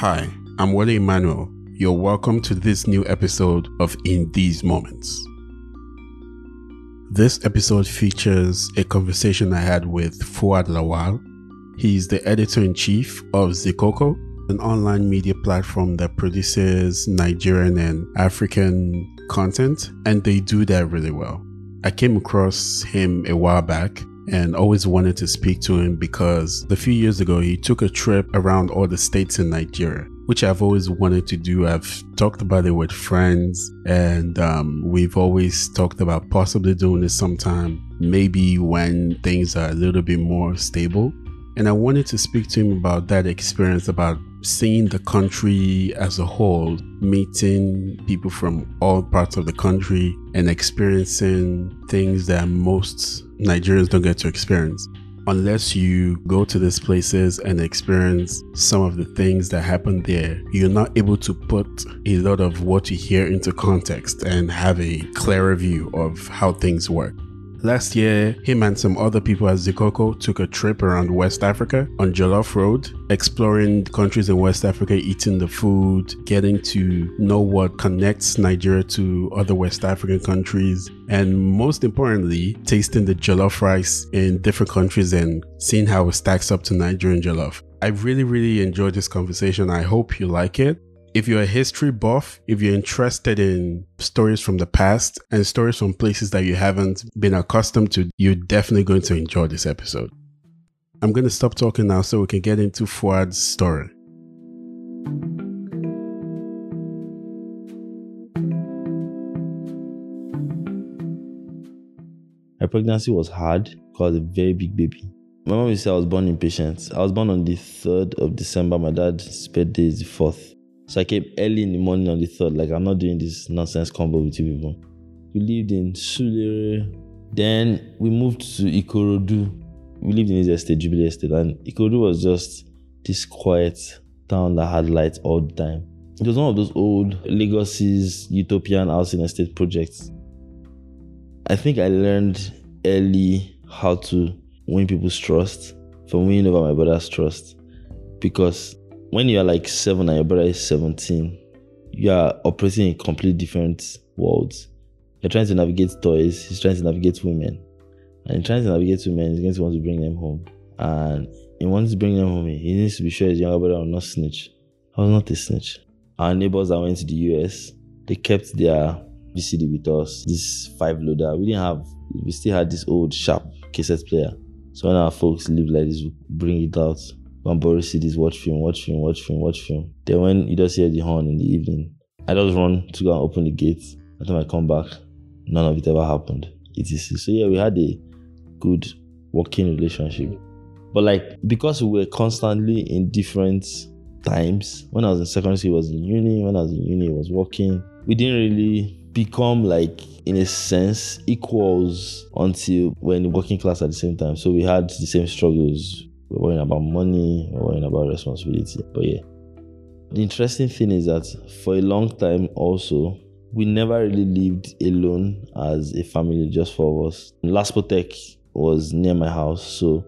Hi, I'm Wale Emmanuel. You're welcome to this new episode of In These Moments. This episode features a conversation I had with Fuad Lawal. He's the editor in chief of Zikoko, an online media platform that produces Nigerian and African content, and they do that really well. I came across him a while back and always wanted to speak to him because a few years ago he took a trip around all the states in Nigeria, which I've always wanted to do. I've talked about it with friends, and um, we've always talked about possibly doing this sometime, maybe when things are a little bit more stable. And I wanted to speak to him about that experience, about seeing the country as a whole, meeting people from all parts of the country, and experiencing things that most Nigerians don't get to experience. Unless you go to these places and experience some of the things that happen there, you're not able to put a lot of what you hear into context and have a clearer view of how things work. Last year, him and some other people at Zikoko took a trip around West Africa on Jollof Road, exploring countries in West Africa, eating the food, getting to know what connects Nigeria to other West African countries, and most importantly, tasting the jollof rice in different countries and seeing how it stacks up to Nigerian jollof. I really, really enjoyed this conversation. I hope you like it. If you're a history buff, if you're interested in stories from the past and stories from places that you haven't been accustomed to, you're definitely going to enjoy this episode. I'm going to stop talking now so we can get into Fuad's story. My pregnancy was hard because a very big baby. My mom used to say I was born impatient. I was born on the 3rd of December. My dad's birthday is the 4th. So I came early in the morning on the 3rd. Like, I'm not doing this nonsense combo with you people. We lived in Sulere. Then we moved to Ikorodu. We lived in this estate, Jubilee Estate. And Ikorodu was just this quiet town that had lights all the time. It was one of those old Lagos's utopian housing estate projects. I think I learned early how to win people's trust from winning over my brother's trust. Because when you're like seven and your brother is 17, you are operating in completely different worlds. You're trying to navigate toys, he's trying to navigate women. And in trying to navigate women, he's going to want to bring them home. And he wants to bring them home, he needs to be sure his younger brother will not snitch. I was not a snitch. Our neighbors that went to the US, they kept their VCD with us, this five loader. We didn't have, we still had this old sharp cassette player. So when our folks lived like this, we bring it out. And borrow CDs, watch film, watch film, watch film, watch film. Then when you just hear the horn in the evening, I just run to go and open the gate. By the time I come back, none of it ever happened. It is So yeah, we had a good working relationship. But like because we were constantly in different times, when I was in secondary school, was in uni. When I was in uni, he was working. We didn't really become like in a sense equals until we're working class at the same time. So we had the same struggles. We we're worrying about money, we we're worrying about responsibility. But yeah. The interesting thing is that for a long time also, we never really lived alone as a family, just for us. Laspotech was near my house, so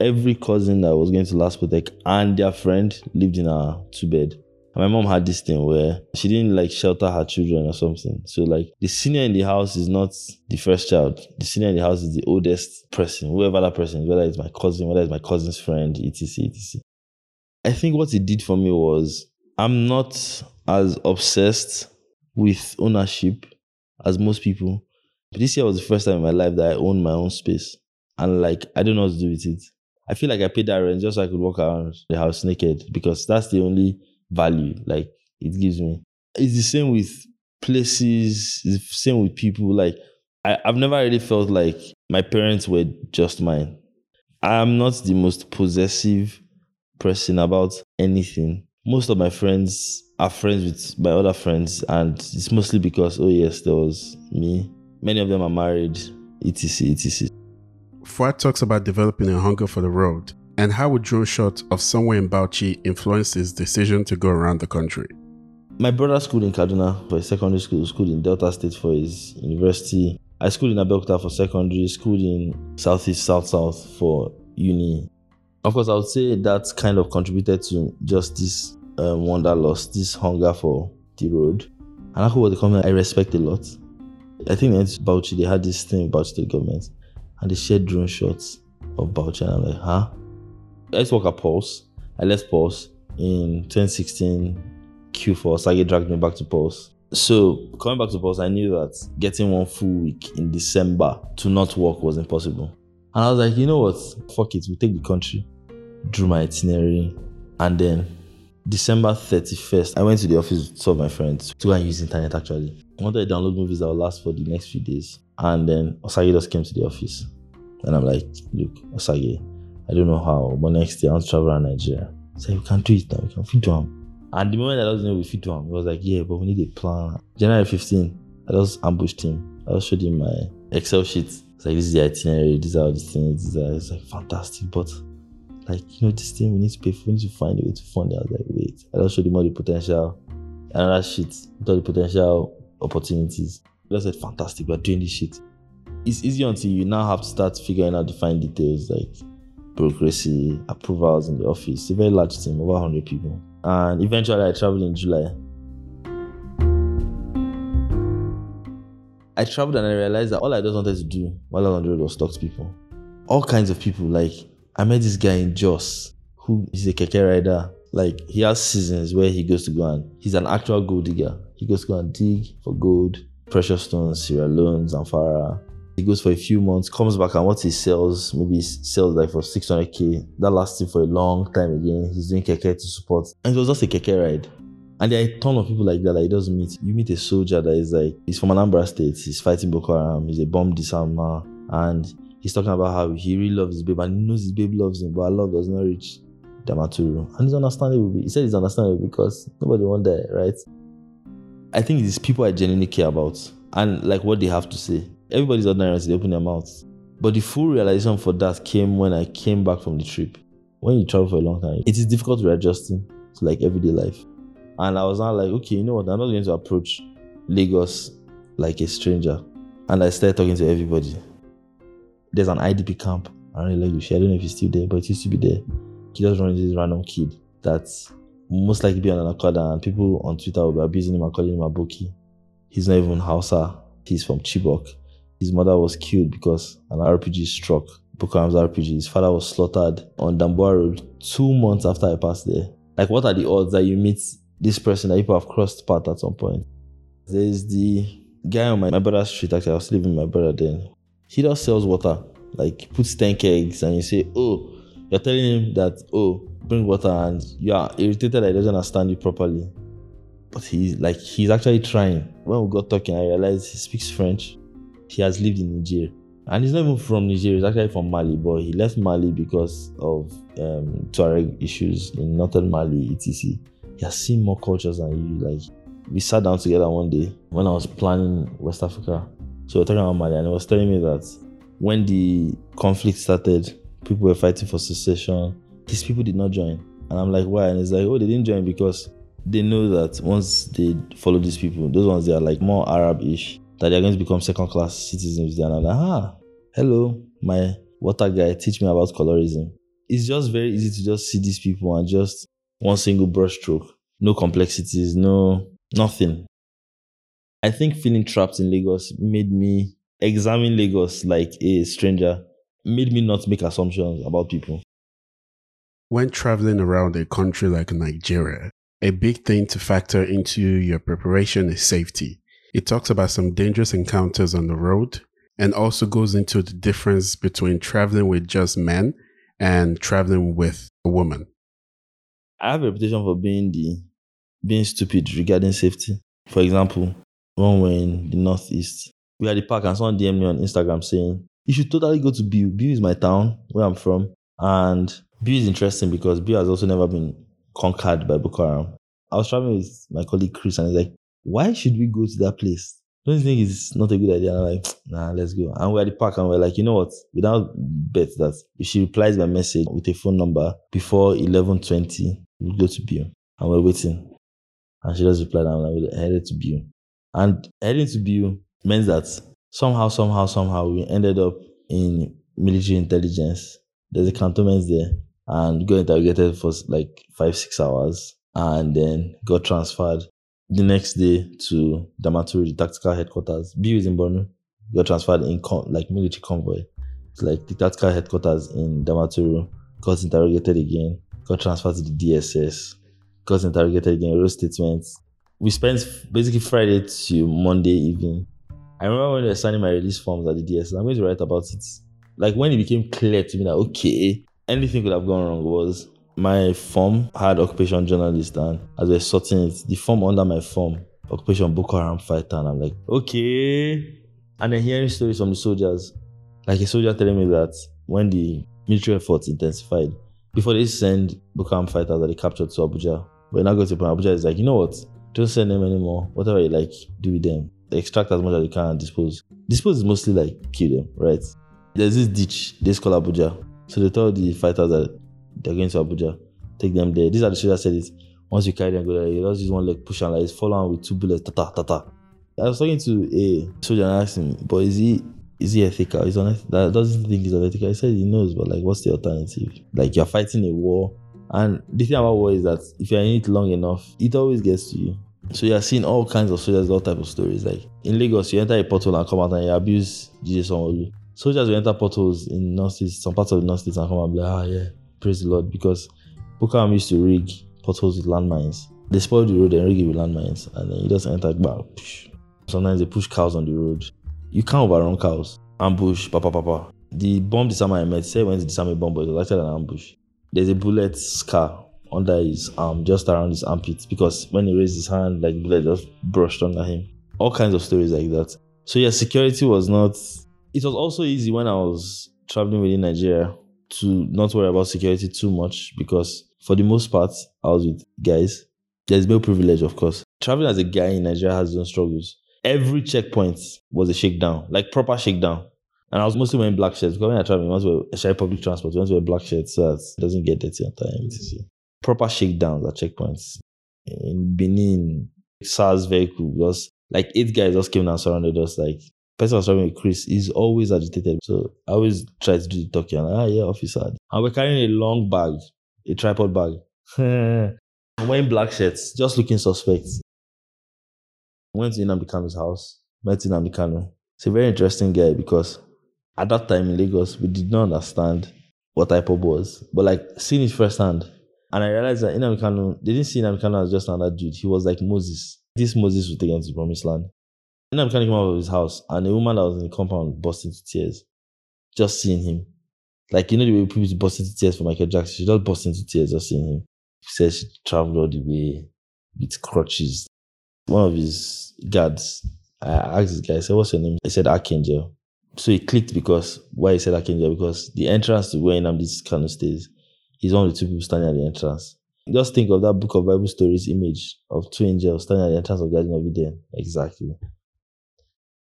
every cousin that was going to Laspotech and their friend lived in our two bed. My mom had this thing where she didn't like shelter her children or something. So like the senior in the house is not the first child. The senior in the house is the oldest person, whoever that person is, whether it's my cousin, whether it's my cousin's friend, etc. etc. I think what it did for me was I'm not as obsessed with ownership as most people. But this year was the first time in my life that I owned my own space. And like I don't know what to do with it. I feel like I paid that rent just so I could walk around the house naked because that's the only value like it gives me. It's the same with places, it's the same with people. Like I, I've never really felt like my parents were just mine. I'm not the most possessive person about anything. Most of my friends are friends with my other friends, and it's mostly because, oh, yes, there was me. Many of them are married, etc. etc. Fuad talks about developing a hunger for the road and how would drone shot of somewhere in Bauchi influence his decision to go around the country. My brother schooled in Kaduna for his secondary school, schooled in Delta State for his university. I schooled in Abeokuta for secondary, schooled in Southeast, South South for uni. Of course, I would say that kind of contributed to just this um, wanderlust, this hunger for the road. And Aku was the company I respect a lot. I think it's Bauchi, they had this thing about the government and they shared drone shots of Bauchi. And I'm like, huh? To work at Pulse. I left Pulse in 2016 Q4. Sage dragged me back to Pulse. So coming back to Pulse, I knew that getting one full week in December to not work was impossible. And I was like, you know what? Fuck it, we'll take the country. Drew my itinerary. And then December 31st, I went to the office with some of my friends to go and use internet actually. I wanted to download movies that will last for the next few days. And then Osagie just came to the office. And I'm like, look, Osagie, I don't know how, but next year I want to travel around Nigeria. So we can do it now, we can fit them. And the moment I was know we fit them, he was like, yeah, but we need a plan. January 15, I just ambushed him. I just showed him my Excel sheet. It's like, this is the itinerary, these are all the things. These are, it's like, fantastic. But like, you know, this thing we need to pay for, we need to find a way to fund it. I was like, wait. I just showed him all the potential. Another shit, all the potential opportunities. I said, fantastic, we're doing this shit. It's easy until you now have to start figuring out the fine details like bureaucracy, approvals in the office. A very large team, over 100 people. And eventually I traveled in July. I traveled and I realized that all I just wanted to do while I was on the road was talk to people. All kinds of people. Like, I met this guy in Jos who is a keke rider. Like, he has seasons where he goes to go and he's an actual gold digger. He goes to go and dig for gold, precious stones, Sierra Leone, Zamfara. He goes for a few months, comes back, and what he sells, maybe he sells like for 600k. That lasts him for a long time again. He's doing keke to support. And it was just a keke ride. And there are a ton of people like that that he doesn't meet. You meet a soldier that is like, he's from Anambra State, he's fighting Boko Haram, he's a bomb disarmer, and he's talking about how he really loves his babe and he knows his babe loves him, but our love does not reach Damaturu. And it's understandable. He said it's understandable because nobody want that, right? I think it's people I genuinely care about and like what they have to say. Everybody's ordinary they open their mouths. But the full realization for that came when I came back from the trip. When you travel for a long time, it is difficult to readjusting to like everyday life. And I was now like, okay, you know what? I'm not going to approach Lagos like a stranger. And I started talking to everybody. There's an IDP camp around Lagos. I don't know if he's still there, but it used to be there. He just runs this random kid that's most likely be on an Okada, and people on Twitter will be abusing him and calling him a Aboki. He's not even Hausa. He's from Chibok. His mother was killed because an RPG struck Boko Haram's RPG. His father was slaughtered on Damboa Road two months after I passed there. Like, what are the odds that you meet this person that people have crossed path at some point? There's the guy on my, my brother's street. Actually, I was living with my brother then. He just sells water. Like, puts 10 kegs and you say, oh, you're telling him that, oh, bring water and you are irritated that he doesn't understand you properly. But he's like, he's actually trying. When we got talking, I realized he speaks French. He has lived in Niger. And he's not even from Niger, he's actually from Mali, but he left Mali because of um, Tuareg issues in northern Mali, etc. He has seen more cultures than you. Like, we sat down together one day when I was planning West Africa. So we are talking about Mali, and he was telling me that when the conflict started, people were fighting for secession. His people did not join. And I'm like, why? And he's like, oh, they didn't join because they know that once they follow these people, those ones they are like more Arab-ish, that they're going to become second-class citizens. And I'm like, ah, hello, my water guy, teach me about colorism. It's just very easy to just see these people and just one single brushstroke, no complexities, no nothing. I think feeling trapped in Lagos made me examine Lagos like a stranger, made me not make assumptions about people. When traveling around a country like Nigeria, a big thing to factor into your preparation is safety. It talks about some dangerous encounters on the road and also goes into the difference between traveling with just men and traveling with a woman. I have a reputation for being the being stupid regarding safety. For example, when we're in the northeast, we had the park and someone DM me on Instagram saying, You should totally go to Biu. Biu is my town where I'm from. And Biu is interesting because Biu has also never been conquered by Boko Haram. I was traveling with my colleague Chris and he's like, Why should we go to that place? Don't you think it's not a good idea? And I'm like, nah, let's go. And we're at the park and we're like, you know what? Without bet that if she replies my message with a phone number before 11.20, we'll go to Biu. And we're waiting. And she just replied, I'm like, headed to Biu. And heading to Biu means that somehow, somehow, somehow we ended up in military intelligence. There's a cantonment there and got interrogated for like five, six hours. and then got transferred the next day to Damaturu, the tactical headquarters. Biu is in Borno, got transferred in con- like military convoy. It's like the tactical headquarters in Damaturu, got interrogated again, got transferred to the DSS, got interrogated again, wrote statements. We spent basically Friday to Monday evening. I remember when they were signing my release forms at the DSS, I'm going to write about it. Like when it became clear to me that, okay, anything could have gone wrong was my form had occupation journalist and as we're sorting it, the form under my form, occupation Boko Haram fighter, and I'm like, okay. And then hearing stories from the soldiers, like a soldier telling me that when the military efforts intensified, before they send Boko Haram fighters that they captured to Abuja, when I go to Abuja, it's like, you know what? Don't send them anymore. Whatever you like, do with them. extract as much as you can and dispose. Dispose is mostly like kill them, right? There's this ditch, they call Abuja. So they told the fighters that they're going to Abuja, take them there. These are the soldiers that said it. Once you carry them, go there, you just one leg, push and like fall on with two bullets, ta ta ta ta. I was talking to a soldier and I asked him, but is he is he ethical? He's honest. That doesn't think he's unethical. He said he knows, but like, what's the alternative? Like you're fighting a war, and the thing about war is that if you're in it long enough, it always gets to you. So you're seeing all kinds of soldiers, all type of stories. Like in Lagos, you enter a portal and come out and you abuse Jesus. Soldiers will enter portals in North some parts of the North and come out and be like, ah yeah, praise the Lord, because Boko Haram used to rig portals with landmines. They spoil the road and rig it with landmines, and then you just enter back. Sometimes they push cows on the road. You can't overrun cows. Ambush, papa, papa. The bomb disarmer I met said when to disarm bomb, but it was actually an ambush. There's a bullet scar under his arm, just around his armpit, because when he raised his hand, like blood just brushed under him. All kinds of stories like that. So yeah, security was not. It was also easy when I was traveling within Nigeria to not worry about security too much because for the most part I was with guys. There's no privilege, of course. Traveling as a guy in Nigeria has its own struggles. Every checkpoint was a shakedown, like proper shakedown. And I was mostly wearing black shirts because when I travel, I a public transport, to wear black shirts so that it doesn't get dirty on time. proper shakedowns at checkpoints. In Benin, SARS vehicle, just like eight guys just came and surrounded us. Like, person was talking with Chris, he's always agitated. So I always try to do the talking. Ah, yeah, officer. And we're carrying a long bag, a tripod bag. I'm wearing black shirts, just looking suspect. Went to Nnamdi Kanu's house, met Nnamdi Kanu. It's a very interesting guy because at that time in Lagos, we did not understand what IPOB was. But like seeing it firsthand, and I realized that Nnamdi Kanu, they didn't see Nnamdi Kanu as just another dude. He was like Moses. This Moses was taken to the promised land. Nnamdi Kanu came out of his house and a woman that was in the compound burst into tears. Just seeing him. Like, you know the way people burst into tears for Michael Jackson? She just burst into tears just seeing him. She said she traveled all the way with crutches. One of his guards, I asked this guy, I said, what's your name? He said Archangel. So it clicked because, why he said Archangel? Because the entrance to where Nnamdi Kanu stays He's one of the two people standing at the entrance. Just think of that book of Bible stories image of two angels standing at the entrance of Garden of Eden. Exactly.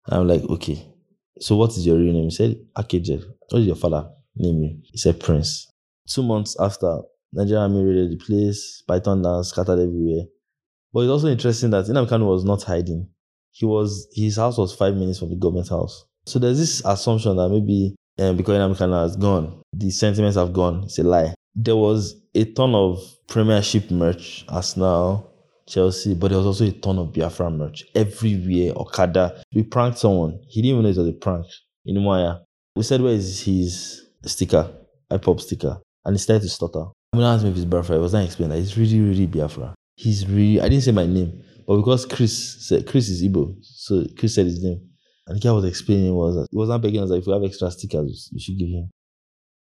I'm like, okay. So what is your real name? He said, Archangel. What did your father name you? He said, Prince. Two months after, Nigerian army raided the place, Python dance scattered everywhere. But it's also interesting that Kanu was not hiding. He was his house was five minutes from the government house. So there's this assumption that maybe um, because Kanu has gone, the sentiments have gone. It's a lie there was a ton of Premiership merch, Arsenal, Chelsea, but there was also a ton of Biafra merch everywhere. Okada, we pranked someone. He didn't even know it was a prank in Maya. We said, Where is his sticker? IPOB sticker. And he started to stutter. I'm gonna ask him if he's Biafra. I was not explaining that he's really, really Biafra. He's really, I didn't say my name, but because Chris said, Chris is Igbo, so Chris said his name. And the guy was explaining was that he was not begging us like, if we have extra stickers, we should give him.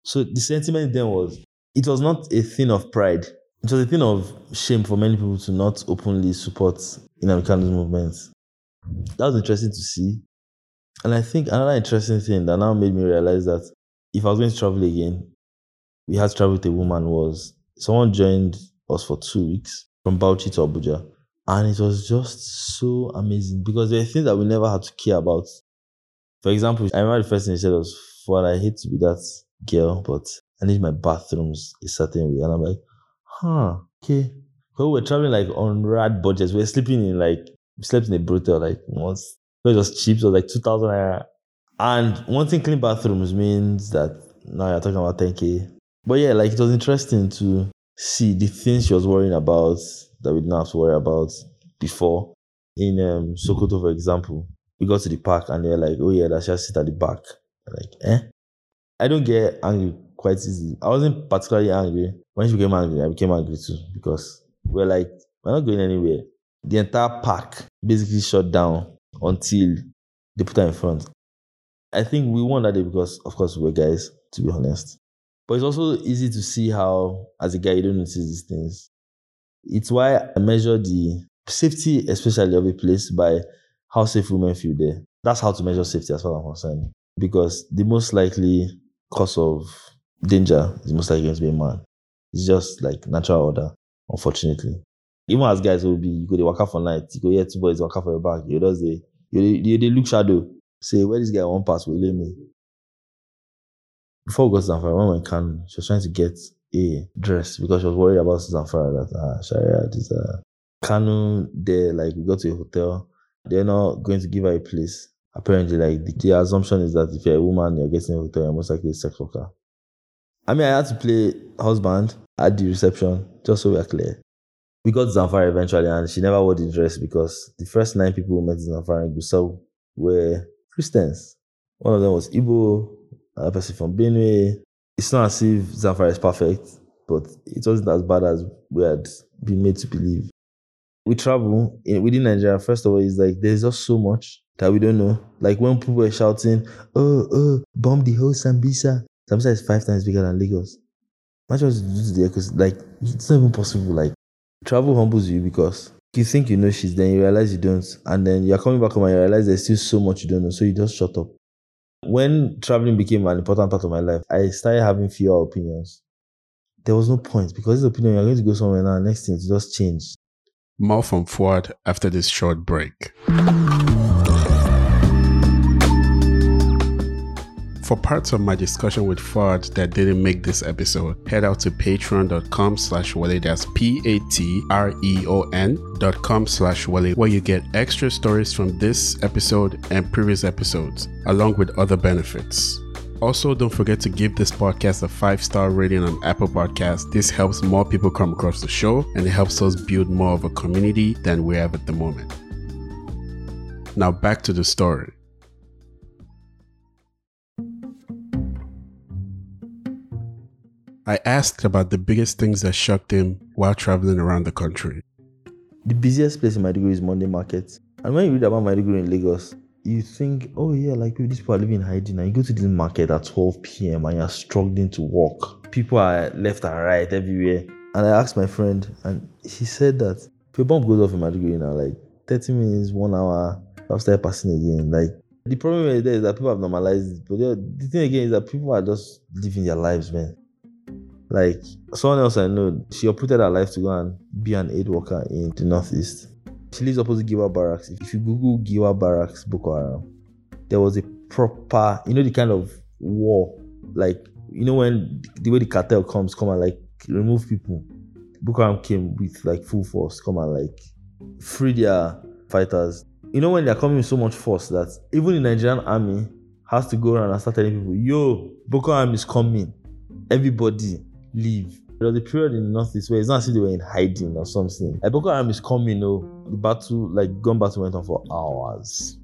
So the sentiment then was it was not a thing of pride. It was a thing of shame for many people to not openly support Nnamdi Kanu's movement. That was interesting to see. And I think another interesting thing that now made me realize that if I was going to travel again, we had to travel with a woman was someone joined us for two weeks from Bauchi to Abuja. And it was just so amazing because there are things that we never had to care about. For example, I remember the first thing he said was, "For I hate to be that girl, but I need my bathrooms a certain way. And I'm like, huh, okay. But we are traveling like on rad budgets. We are sleeping in like, we slept in a brothel like once. It was cheap, so like 2,000 naira. And one thing clean bathrooms means that now you're talking about 10k. But yeah, like it was interesting to see the things she was worrying about that we didn't have to worry about before. In um, Sokoto, for example, we got to the park and they're like, oh yeah, let's just sit at the back. I'm like, eh? I don't get angry quite easily. I wasn't particularly angry. When she became angry, I became angry too because we're like, we're not going anywhere. The entire park basically shut down until they put her in front. I think we won that day because, of course, we were guys, to be honest. But it's also easy to see how, as a guy, you don't notice these things. It's why I measure the safety, especially of a place, by how safe women feel there. That's how to measure safety as far as I'm concerned. Because the most likely cause of danger is most likely going to be a man. It's just like natural order, unfortunately. Even as guys will be, you go to work out for night, you go hear two boys work out for your back, you just say, you, they look shadow, say, where this guy one pass will me. Before we got to Zamfara, when we in she was trying to get a dress because she was worried about Zamfara that, ah, Sharia, this, uh, Kano, there, like, we got to a hotel, they're not going to give her a place. Apparently, like, the, the assumption is that if you're a woman, you're getting a hotel, you're most likely a sex worker. I mean, I had to play husband at the reception, just so we're clear. We got Zamfara eventually, and she never wore the dress because the first nine people who met Zamfara in Gusau were Christians. One of them was Igbo, another person from Benue. It's not as if Zamfara is perfect, but it wasn't as bad as we had been made to believe. We travel in, within Nigeria, first of all, it's like there's just so much that we don't know. Like when people were shouting, oh, oh, bomb the whole Sambisa. Sambisa is five times bigger than Lagos. Imagine what to do because like it's not even possible. Like travel humbles you because you think you know shit, then you realize you don't, and then you're coming back home and you realize there's still so much you don't know, so you just shut up. When traveling became an important part of my life, I started having fewer opinions. There was no point because this opinion you're going to go somewhere now, next thing it just changed. More from Fuad after this short break. For parts of my discussion with Fuad that didn't make this episode, head out to patreon.com slash Wale. That's P-A-T-R-E-O-N dot com slash Wale, where you get extra stories from this episode and previous episodes, along with other benefits. Also, don't forget to give this podcast a five star rating on Apple Podcasts. This helps more people come across the show and it helps us build more of a community than we have at the moment. Now, back to the story. I asked about the biggest things that shocked him while traveling around the country. The busiest place in Maiduguri is Monday Market. And when you read about Maiduguri in Lagos, you think, oh yeah, like these people are living in hiding. And you go to this market at 12 p.m. and you're struggling to walk. People are left and right everywhere. And I asked my friend, and he said that if your bomb goes off in Maiduguri now, like 30 minutes, one hour, I'll start passing again. Like the problem is that people have normalized it. But the thing again is that people are just living their lives, man. Like someone else I know, she uprooted her life to go and be an aid worker in the northeast. She lives opposite Giwa Barracks. If you Google Giwa Barracks Boko Haram, there was a proper, you know, the kind of war, like you know when the way the cartel comes, come and like remove people. Boko Haram came with like full force, come and like free their fighters. You know when they're coming with so much force that even the Nigerian army has to go around and start telling people, "Yo, Boko Haram is coming." Everybody leave. There was a period in the northeast where it's not as if they were in hiding or something. Like Boko Haram is coming, you know, the battle, like gun battle went on for hours.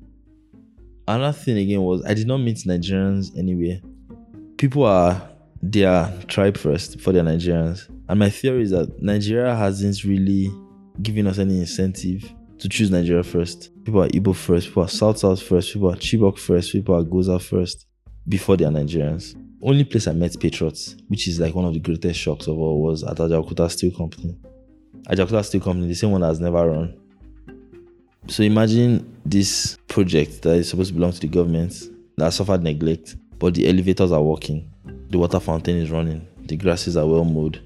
Another thing again was I did not meet Nigerians anywhere. People are their tribe first for their Nigerians. And my theory is that Nigeria hasn't really given us any incentive to choose Nigeria first. People are Igbo first, people are South South first, people are Chibok first, people are Gwoza first before they are Nigerians only place I met Patriots, which is like one of the greatest shocks of all, was at Ajaokuta Steel Company. Ajaokuta Steel Company, the same one that has never run. So imagine this project that is supposed to belong to the government that suffered neglect, but the elevators are working, the water fountain is running, the grasses are well mowed,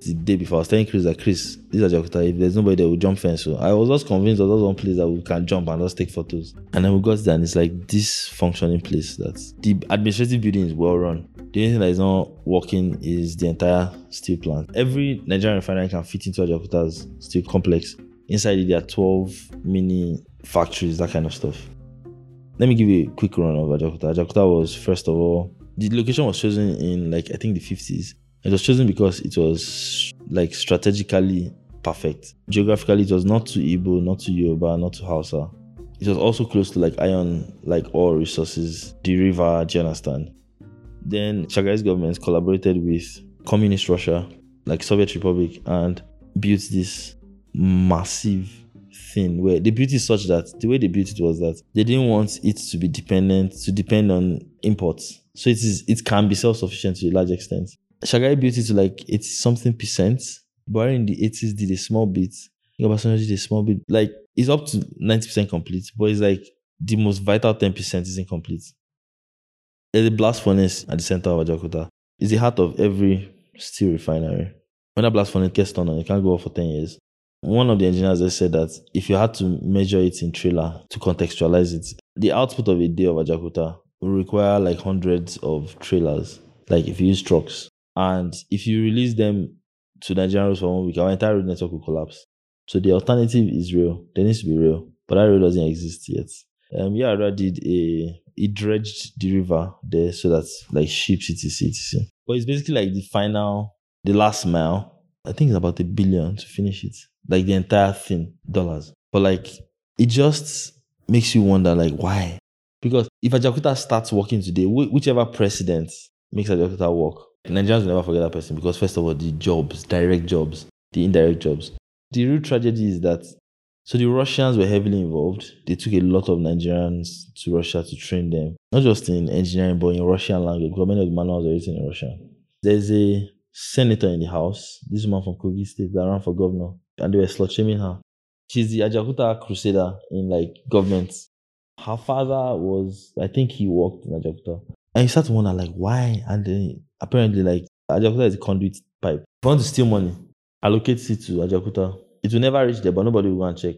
the day before. I was telling Chris that Chris, this is Ajaokuta. If there's nobody that will jump fence, so I was just convinced that was one place that we can jump and just take photos. And then we got there, and it's like this functioning place that the administrative building is well run. The only thing that is not working is the entire steel plant. Every Nigerian refinery can fit into Ajaokuta's steel complex. Inside it, there are 12 mini factories, that kind of stuff. Let me give you a quick run of Ajaokuta. Ajaokuta was, first of all, the location was chosen in like, I think the 50s It was chosen because it was like strategically perfect. Geographically, it was not to Igbo, not to Yoruba, not to Hausa. It was also close to like iron, like ore resources, the river, do you understand? Then Shagari's government collaborated with communist Russia, like Soviet Republic, and built this massive thing where the beauty is such that the way they built it was that they didn't want it to be dependent to depend on imports. So it is it can be self-sufficient to a large extent. Shagari built it to like 80 something percent. But in the 80s did a small bit. Obasanjo did a small bit. Like it's up to 90% complete, but it's like the most vital 10% is incomplete. There's a blast furnace at the center of Ajaokuta. It's the heart of every steel refinery. When that blast furnace gets turned on, it can't go off for 10 years. One of the engineers there said that if you had to measure it in trailer to contextualize it, the output of a day of Ajaokuta will require like hundreds of trailers, like if you use trucks. And if you release them to Nigerian roads for one week, our entire road network will collapse. So the alternative is real. There needs to be real. but that rail doesn't exist yet. Um, Yara did a he dredged the river there so that like ships etc etc. But it's basically like the final, the last mile. I think it's about a billion to finish it, like the entire thing, dollars. But like it just makes you wonder like why? Because if Ajaokuta starts working today, wh- whichever president makes Ajaokuta work, Nigerians will never forget that person because first of all, the jobs, direct jobs, the indirect jobs. The real tragedy is that so the Russians were heavily involved. They took a lot of Nigerians to Russia to train them, not just in engineering, but in Russian language, because many of the manuals are written in Russian. There's a senator in the house, this woman from Kogi State that ran for governor, and they were slut shaming her. She's the Ajaokuta crusader in like government. Her father was, I think he worked in Ajaokuta. And you start to wonder, like, why? And then apparently, like, Ajaokuta is a conduit pipe. If you want to steal money, allocate it to Ajaokuta. It will never reach there, but nobody will go and check.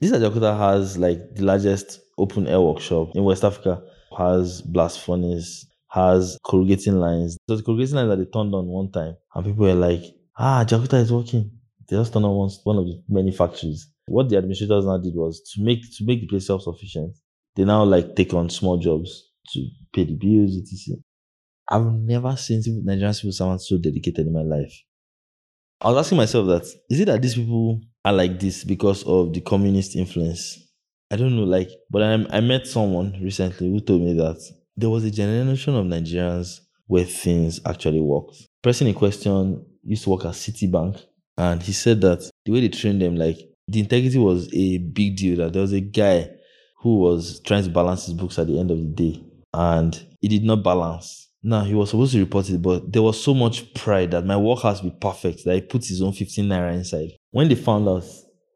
This Ajaokuta has like the largest open air workshop in West Africa, has blast furnace, has corrugating lines. The corrugating lines that they turned on one time, and people were like, ah, Ajaokuta is working. They just turned on one, one of the many factories. What the administrators now did was to make to make the place self-sufficient. They now like take on small jobs to pay the bills, etc. I've never seen Nigerian civil servants so dedicated in my life. I was asking myself that is it that these people are like this because of the communist influence? I don't know, like, but I, I met someone recently who told me that there was a generation of Nigerians where things actually worked. Person in question used to work at Citibank, and he said that the way they trained them, like, the integrity was a big deal. That there was a guy who was trying to balance his books at the end of the day, and he did not balance. Now he was supposed to report it, but there was so much pride that my work has to be perfect that he put his own 15 naira inside. When they found out,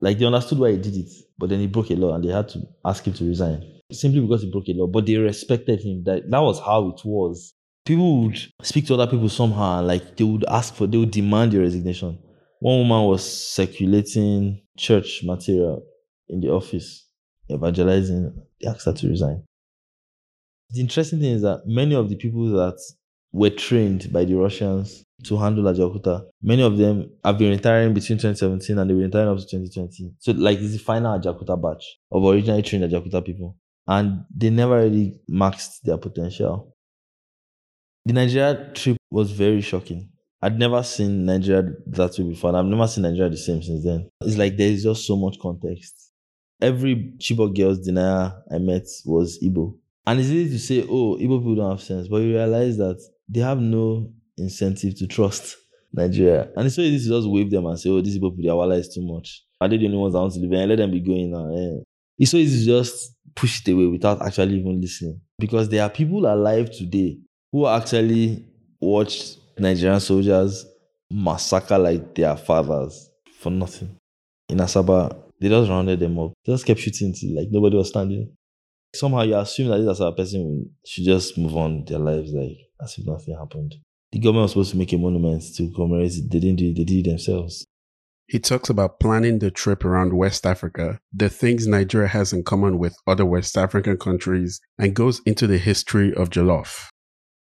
like they understood why he did it, but then he broke a law and they had to ask him to resign simply because he broke a law. But they respected him. That that was how it was. People would speak to other people somehow, like they would ask for, they would demand your resignation. One woman was circulating church material in the office, evangelizing. They asked her to resign. The interesting thing is that many of the people that were trained by the Russians to handle Ajaokuta, many of them have been retiring between 2017 and they were retiring up to 2020. So, like, this is the final Ajaokuta batch of originally trained Ajaokuta people. And they never really maxed their potential. The Nigeria trip was very shocking. I'd never seen Nigeria that way before. And I've never seen Nigeria the same since then. It's like there's just so much context. Every Chibok girl's denier I met was Igbo. And it's easy to say, oh, Igbo people don't have sense. But you realize that they have no incentive to trust Nigeria. And it's so easy to just wave them and say, oh, these people, their wala is too much. Are they the only ones that want to live and let them be going now? Eh. It's so easy to just push it away without actually even listening. Because there are people alive today who actually watched Nigerian soldiers massacre like their fathers for nothing. In Asaba, they just rounded them up. They just kept shooting till like nobody was standing. Somehow you assume that this a person should just move on with their lives like as if nothing happened. The government was supposed to make a monument to commemorate it. They didn't do it, they did it themselves. He talks about planning the trip around West Africa, the things Nigeria has in common with other West African countries, and goes into the history of Jollof.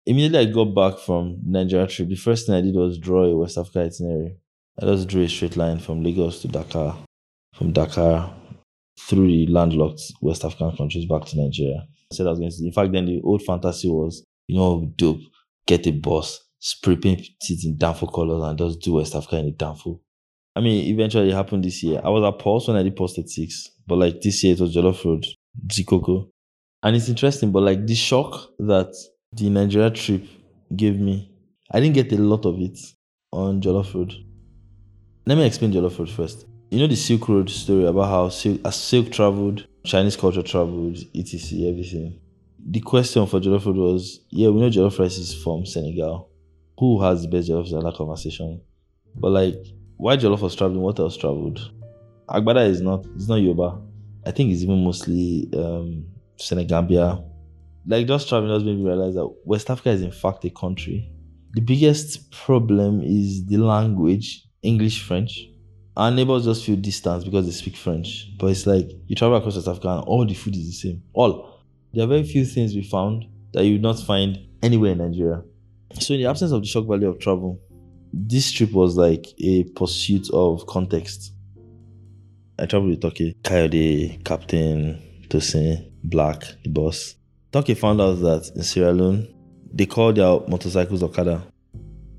Immediately I got back from Nigeria trip, the first thing I did was draw a West Africa itinerary. I just drew a straight line from Lagos to Dakar, from Dakar through the landlocked West African countries back to Nigeria. I said I was going to. In fact, then the old fantasy was, you know, dope, get a bus, spray paint it in Danfo colors and just do West Africa in the Danfo. I mean, eventually it happened this year. I was at Pulse when I did Pulse six, but like this year it was Jollof Road, Zikoko. And it's interesting, but like the shock that the Nigeria trip gave me, I didn't get a lot of it on Jollof Road. Let me explain Jollof Road first. You know the Silk Road story about how silk, as silk traveled, Chinese culture traveled, etc., everything. The question for Jollof Road was, yeah, we know Jollof rice is from Senegal. Who has the best Jollof in that conversation? But like, why Jollof was traveling? What else traveled? Agbada is not. It's not Yoruba. I think it's even mostly um, Senegambia. Like just traveling just made me realize that West Africa is in fact a country. The biggest problem is the language, English, French. Our neighbors just feel distant because they speak French. But it's like you travel across West Africa all the food is the same. All. There are very few things we found that you would not find anywhere in Nigeria. So in the absence of the shock value of travel, this trip was like a pursuit of context. I traveled with Turkey, Coyote, Captain, Tosin, Black, the boss. Turkey found out that in Sierra Leone, they call their motorcycles Okada.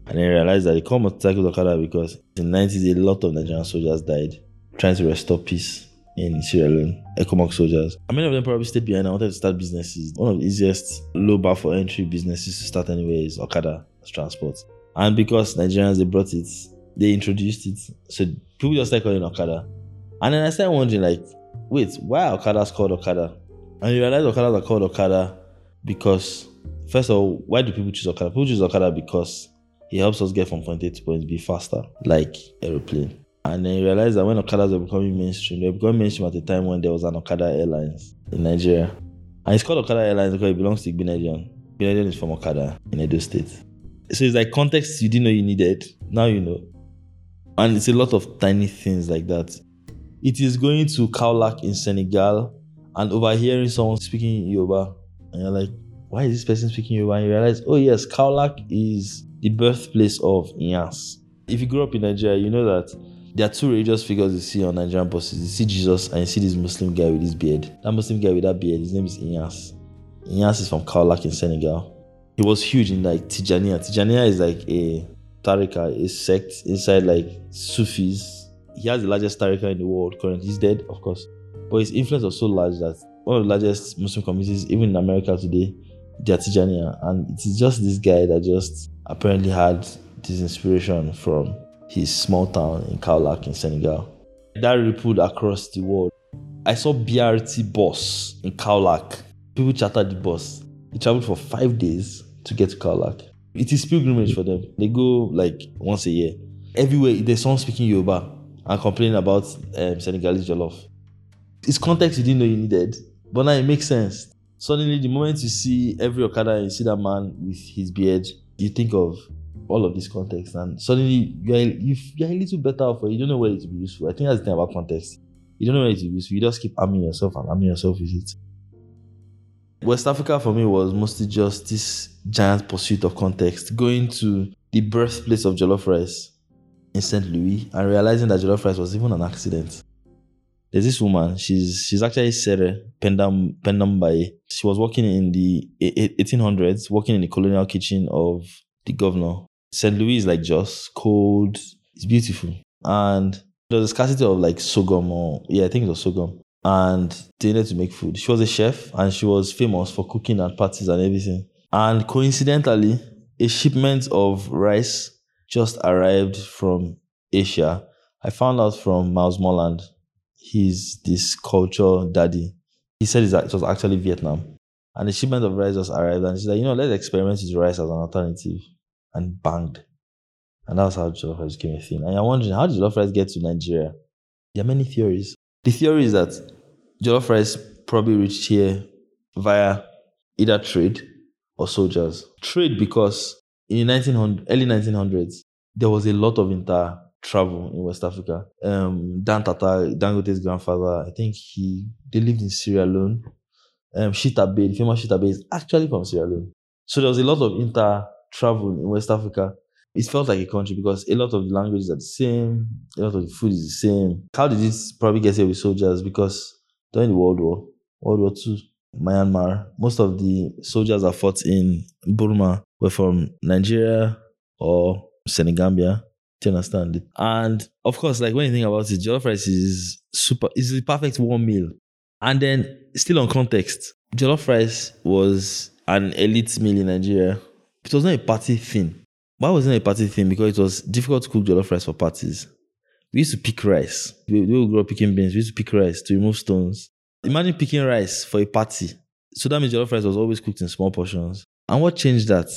And they realized that they call motorcycles Okada because in the 90s, a lot of Nigerian soldiers died trying to restore peace in Sierra Leone, ECOMOG soldiers. And many of them probably stayed behind and wanted to start businesses. One of the easiest low bar for entry businesses to start anywhere is Okada transport. And because Nigerians, they brought it, they introduced it. So people just started calling Okada. And then I started wondering, like, wait, why are Okadas called Okada? And you realize Okadas are called Okada because, first of all, why do people choose Okada? People choose Okada because it helps us get from point A to point B faster, like aeroplane. And then you realize that when Okadas were becoming mainstream, they were becoming mainstream at a time when there was an Okada Airlines in Nigeria. And it's called Okada Airlines because it belongs to Igbinedion. Igbinedion is from Okada in Edo State. So it's like context you didn't know you needed. Now you know. And it's a lot of tiny things like that. It is going to Kaolack in Senegal and overhearing someone speaking Yoruba. And you're like, why is this person speaking Yoruba? And you realize, oh yes, Kaolack is the birthplace of Inyas. If you grew up in Nigeria, you know that there are two religious figures you see on Nigerian buses. You see Jesus and you see this Muslim guy with his beard. That Muslim guy with that beard, his name is Inyas. Inyas is from Kaolack in Senegal. He was huge in like Tijaniya. Tijaniya is like a tariqa, a sect inside like Sufis. He has the largest tariqa in the world currently. He's dead, of course. But his influence was so large that one of the largest Muslim communities, even in America today, they are Tijaniya. And it is just this guy that just apparently had this inspiration from his small town in Kaolack in Senegal. That rippled across the world. I saw BRT bus in Kaolack. People chartered the bus. He traveled for five days to get to Kaolack. It is pilgrimage for them. They go like once a year. Everywhere there's someone speaking Yoruba and complaining about um, Senegalese jollof. It's context you didn't know you needed, but now it makes sense. Suddenly, the moment you see every Okada you see that man with his beard, you think of all of this context, and suddenly you're you, you're a little better off. You don't know where it will be useful. I think that's the thing about context. You don't know where it will be useful. You just keep arming yourself and arming yourself with it. West Africa for me was mostly just this giant pursuit of context, going to the birthplace of jollof rice in St. Louis and realizing that jollof rice was even an accident. There's this woman, she's she's actually Sere uh, Pendam Penda Mbaye. She was working in the 1800s, working in the colonial kitchen of the governor. St. Louis is like just cold, it's beautiful. And there's a scarcity of like sorghum or yeah, I think it was sorghum and they needed to make food. She was a chef and she was famous for cooking at parties and everything. And coincidentally, a shipment of rice just arrived from Asia. I found out from Miles Morland. He's this culture daddy. He said it was actually Vietnam. And the shipment of rice just arrived. And she's like, you know, let's experiment with rice as an alternative. And banged. And that's how jollof rice became a thing. And I'm wondering, how did jollof rice get to Nigeria? There are many theories. The theory is that jollof rice probably reached here via either trade or soldiers. Trade because in the 1900, early 1900s, there was a lot of inter travel in West Africa. Um, Dantata, Dangote's grandfather, I think he they lived in Sierra Leone. Um, Shitta-Bey, the famous Shitta-Bey is actually from Sierra Leone. So there was a lot of inter travel in West Africa. It felt like a country because a lot of the languages are the same, a lot of the food is the same. How did this probably get here with soldiers? Because during the World War, World War II, Myanmar, most of the soldiers that fought in Burma were from Nigeria, or Senegambia. Do you understand? And of course, like when you think about it, jollof rice is super, is the perfect warm meal. And then still on context, jollof rice was an elite meal in Nigeria. It was not a party thing. Why wasn't it a party thing? Because it was difficult to cook jollof rice for parties. We used to pick rice. We, we would grow up picking beans. We used to pick rice to remove stones. Imagine picking rice for a party. So that means jollof rice was always cooked in small portions. And what changed that?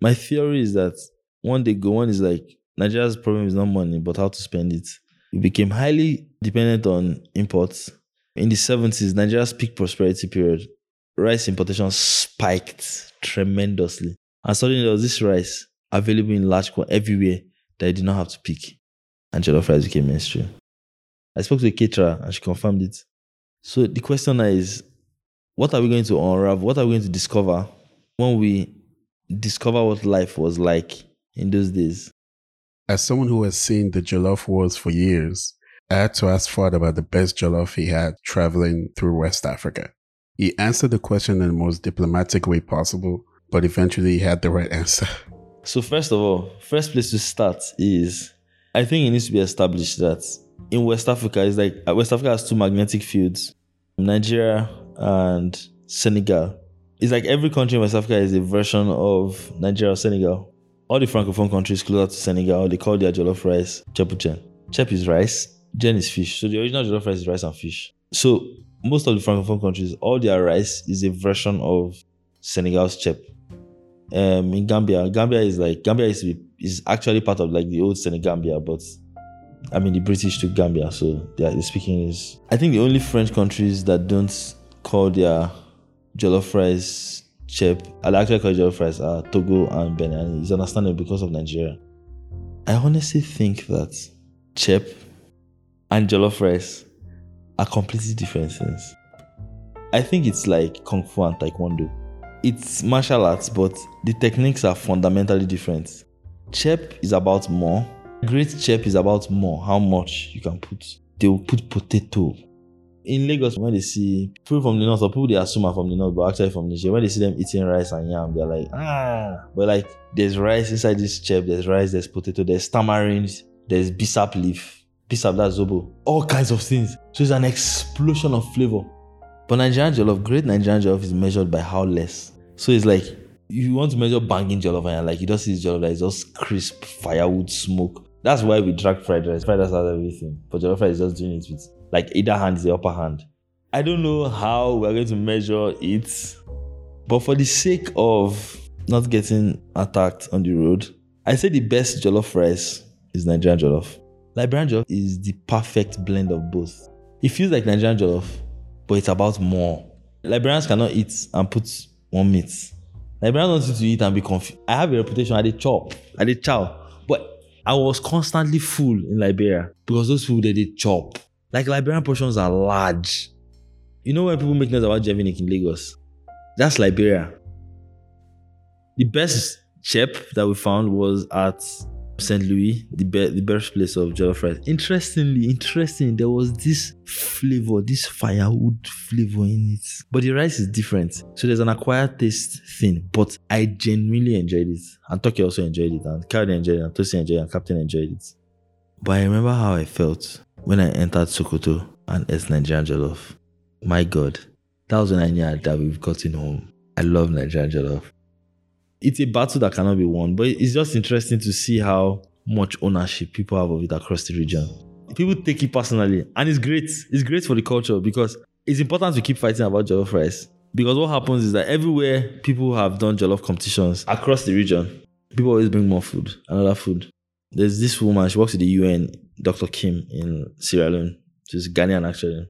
My theory is that one day Gowon is like Nigeria's problem is not money, but how to spend it. We became highly dependent on imports. In the 70s, Nigeria's peak prosperity period, rice importation spiked tremendously. And suddenly there was this rice available in large quantities everywhere that you did not have to pick. And jollof rice became mainstream. I spoke to a caterer and she confirmed it. So the question now is, what are we going to unravel? What are we going to discover when we discover what life was like in those days? As someone who has seen the jollof wars for years, I had to ask Fuad about the best jollof he had traveling through West Africa. He answered the question in the most diplomatic way possible, but eventually he had the right answer. So first of all, first place to start is I think it needs to be established that in West Africa, it's like uh, West Africa has two magnetic fields, Nigeria and Senegal. It's like every country in West Africa is a version of Nigeria or Senegal. All the francophone countries closer to Senegal, they call their jollof rice chepuchen. Chep is rice, gen is fish. So the original jollof rice is rice and fish. So most of the francophone countries, all their rice is a version of Senegal's chep um, in Gambia. Gambia is like Gambia is is actually part of like the old Senegambia, but I mean the British took Gambia, so they speaking is. I think the only French countries that don't call their jollof rice actually call jollof rice are uh, Togo and Benin. It's understandable because of Nigeria. I honestly think that chep and jollof rice are completely different things. I think it's like kung fu and taekwondo it's martial arts, but the techniques are fundamentally different. Chep is about more. Great chep is about more. How much you can put. They will put potato. In Lagos, when they see people from the north, or people they assume are from the north, but actually from Nigeria, when they see them eating rice and yam, they're like, ah. But like, there's rice inside this chep, there's rice, there's potato, there's tamarind, there's bissap leaf, bissap, that's zobo, all kinds of things. So it's an explosion of flavor. But Nigerian jollof, great Nigerian jollof is measured by how less. So it's like if you want to measure banging jollof and like you just see jollof that is just crisp firewood smoke. That's why we drag fried rice. Fried rice has everything, but jollof rice is just doing it with like either hand is the upper hand. I don't know how we're going to measure it, but for the sake of not getting attacked on the road, I say the best jollof rice is Nigerian jollof. Liberian jollof is the perfect blend of both. It feels like Nigerian jollof, but it's about more. Liberians cannot eat and put one meat. Liberians don't need to eat and be confused. I have a reputation at the chop, at the chow, but I was constantly full in Liberia because those people they did chop. Like Liberian portions are large. You know when people make noise about Jevinik in Lagos? That's Liberia. The best chep that we found was at St. Louis, the be- the birthplace of jollof rice. Interestingly, interesting, there was this flavor, this firewood flavor in it. But the rice is different. So there's an acquired taste thing. But I genuinely enjoyed it. And Toki also enjoyed it. And Cardi enjoyed it. And Tosi enjoyed it. And Captain enjoyed it. But I remember how I felt when I entered Sokoto and ate Nigerian jollof. My God, that was when I knew that we've gotten home. I love Nigerian jollof it's a battle that cannot be won, but it's just interesting to see how much ownership people have of it across the region. People take it personally, and it's great. It's great for the culture because it's important to keep fighting about jollof rice. Because what happens is that everywhere people have done jollof competitions across the region, people always bring more food, another food. There's this woman, she works with the UN, Dr. Kim in Sierra Leone. She's Ghanaian actually.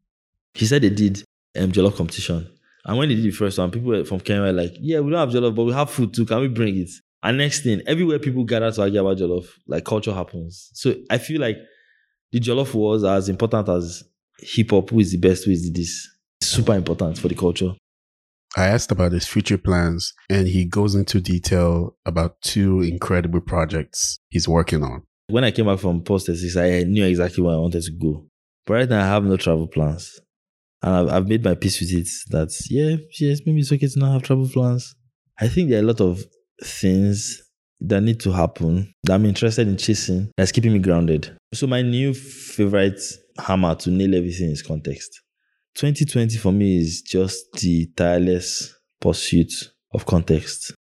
He said they did um, jollof competition and when they did the first one, people from Kenya were like, yeah, we don't have jollof, but we have food too. Can we bring it? And next thing, everywhere people gather to argue about jollof, like culture happens. So I feel like the jollof are as important as hip hop, who is the best, who is this. super important for the culture. I asked about his future plans, and he goes into detail about two incredible projects he's working on. When I came back from post I knew exactly where I wanted to go. But right now, I have no travel plans and I've, I've made my peace with it that yeah yes maybe it's okay to not have travel plans i think there are a lot of things that need to happen that I'm interested in chasing that's keeping me grounded. So my new favorite hammer to nail everything is context. 2020 for me is just the tireless pursuit of context.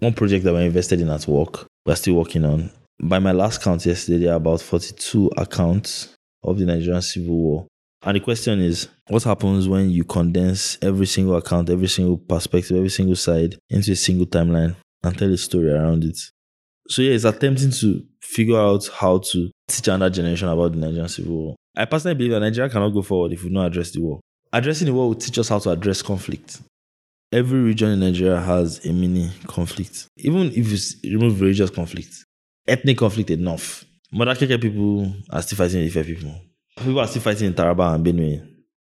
One project that we're invested in at work, we're still working on. By my last count yesterday, there are about 42 accounts of the Nigerian Civil War. And the question is, what happens when you condense every single account, every single perspective, every single side into a single timeline and tell a story around it? So yeah, it's attempting to figure out how to teach another generation about the Nigerian Civil War. I personally believe that Nigeria cannot go forward if we don't address the war. Addressing the war will teach us how to address conflict. Every region in Nigeria has a mini conflict. Even if you remove religious conflict, ethnic conflict enough. Modakeke people are still fighting Ife people. People are still fighting in Taraba and Benue.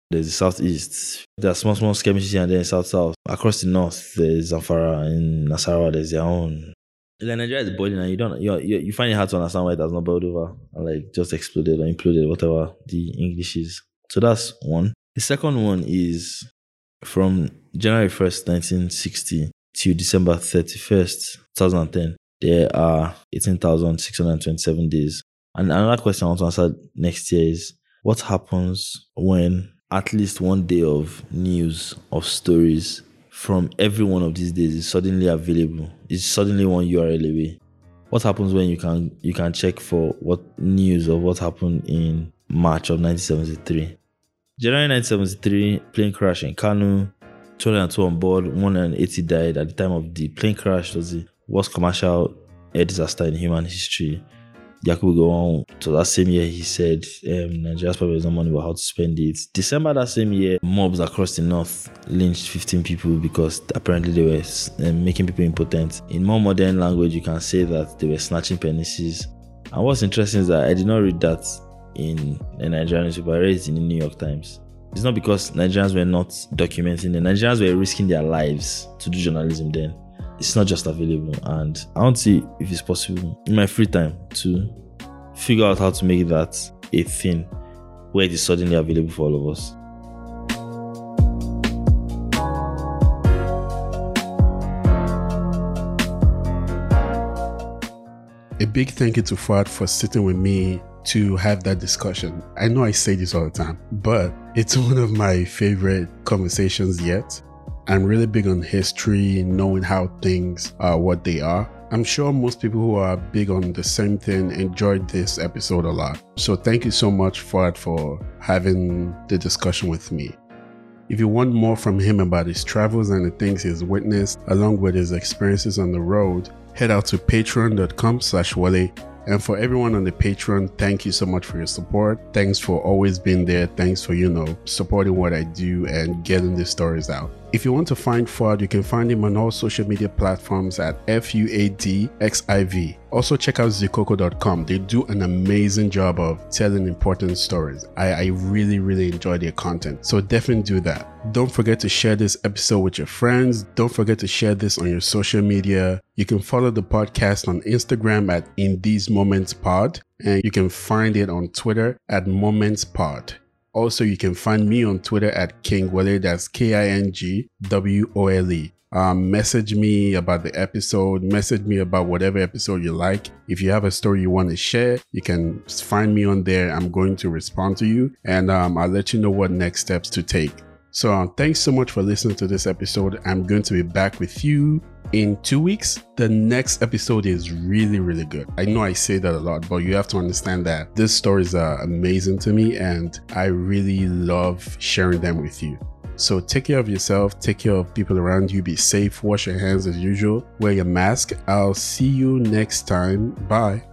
There's the southeast. There are small, small skirmishes and there in south south. Across the north, there's Zamfara. In Nasarawa, there's their own. Like Nigeria is boiling and you don't you, you, you find it hard to understand why it has not boiled over and like just exploded or imploded, whatever the English is. So that's one. The second one is from January 1st, 1960 to December 31st, 2010. There are 18,627 days. And another question I want to answer next year is what happens when at least one day of news, of stories from every one of these days is suddenly available? Is suddenly one URL away? What happens when you can you can check for what news of what happened in March of 1973? January 1973, plane crash in Kano. 202 on board, 180 died at the time of the plane crash. Was the worst commercial air disaster in human history. Yakubu Gowon, so that same year, he said um, Nigeria's problem is no money, but how to spend it. December that same year, mobs across the north lynched 15 people because apparently they were um, making people impotent. In more modern language, you can say that they were snatching penises. And what's interesting is that I did not read that in the Nigerian newspaper, I read it in the New York Times. It's not because Nigerians were not documenting, the Nigerians were risking their lives to do journalism then it's not just available. And I want to see if it's possible in my free time to figure out how to make that a thing where it is suddenly available for all of us. A big thank you to Fuad for sitting with me to have that discussion. I know I say this all the time, but it's one of my favorite conversations yet. I'm really big on history, knowing how things are what they are. I'm sure most people who are big on the same thing enjoyed this episode a lot. So thank you so much, Fuad, for having the discussion with me. If you want more from him about his travels and the things he's witnessed, along with his experiences on the road, head out to patreon.com slash and for everyone on the Patreon, thank you so much for your support. Thanks for always being there. Thanks for, you know, supporting what I do and getting the stories out. If you want to find Fuad, you can find him on all social media platforms at F-U-A-D-X-I-V. Also check out zikoko.com. They do an amazing job of telling important stories. I, I really, really enjoy their content. So definitely do that. Don't forget to share this episode with your friends. Don't forget to share this on your social media. You can follow the podcast on Instagram at In These Moments Pod. And you can find it on Twitter at Moments Pod. Also, you can find me on Twitter at King Wole. That's K I N G W O L E. Um, message me about the episode. Message me about whatever episode you like. If you have a story you want to share, you can find me on there. I'm going to respond to you and um, I'll let you know what next steps to take. So, um, thanks so much for listening to this episode. I'm going to be back with you in two weeks. The next episode is really, really good. I know I say that a lot, but you have to understand that these stories are amazing to me and I really love sharing them with you. So take care of yourself, take care of people around you, be safe, wash your hands as usual, wear your mask. I'll see you next time. Bye.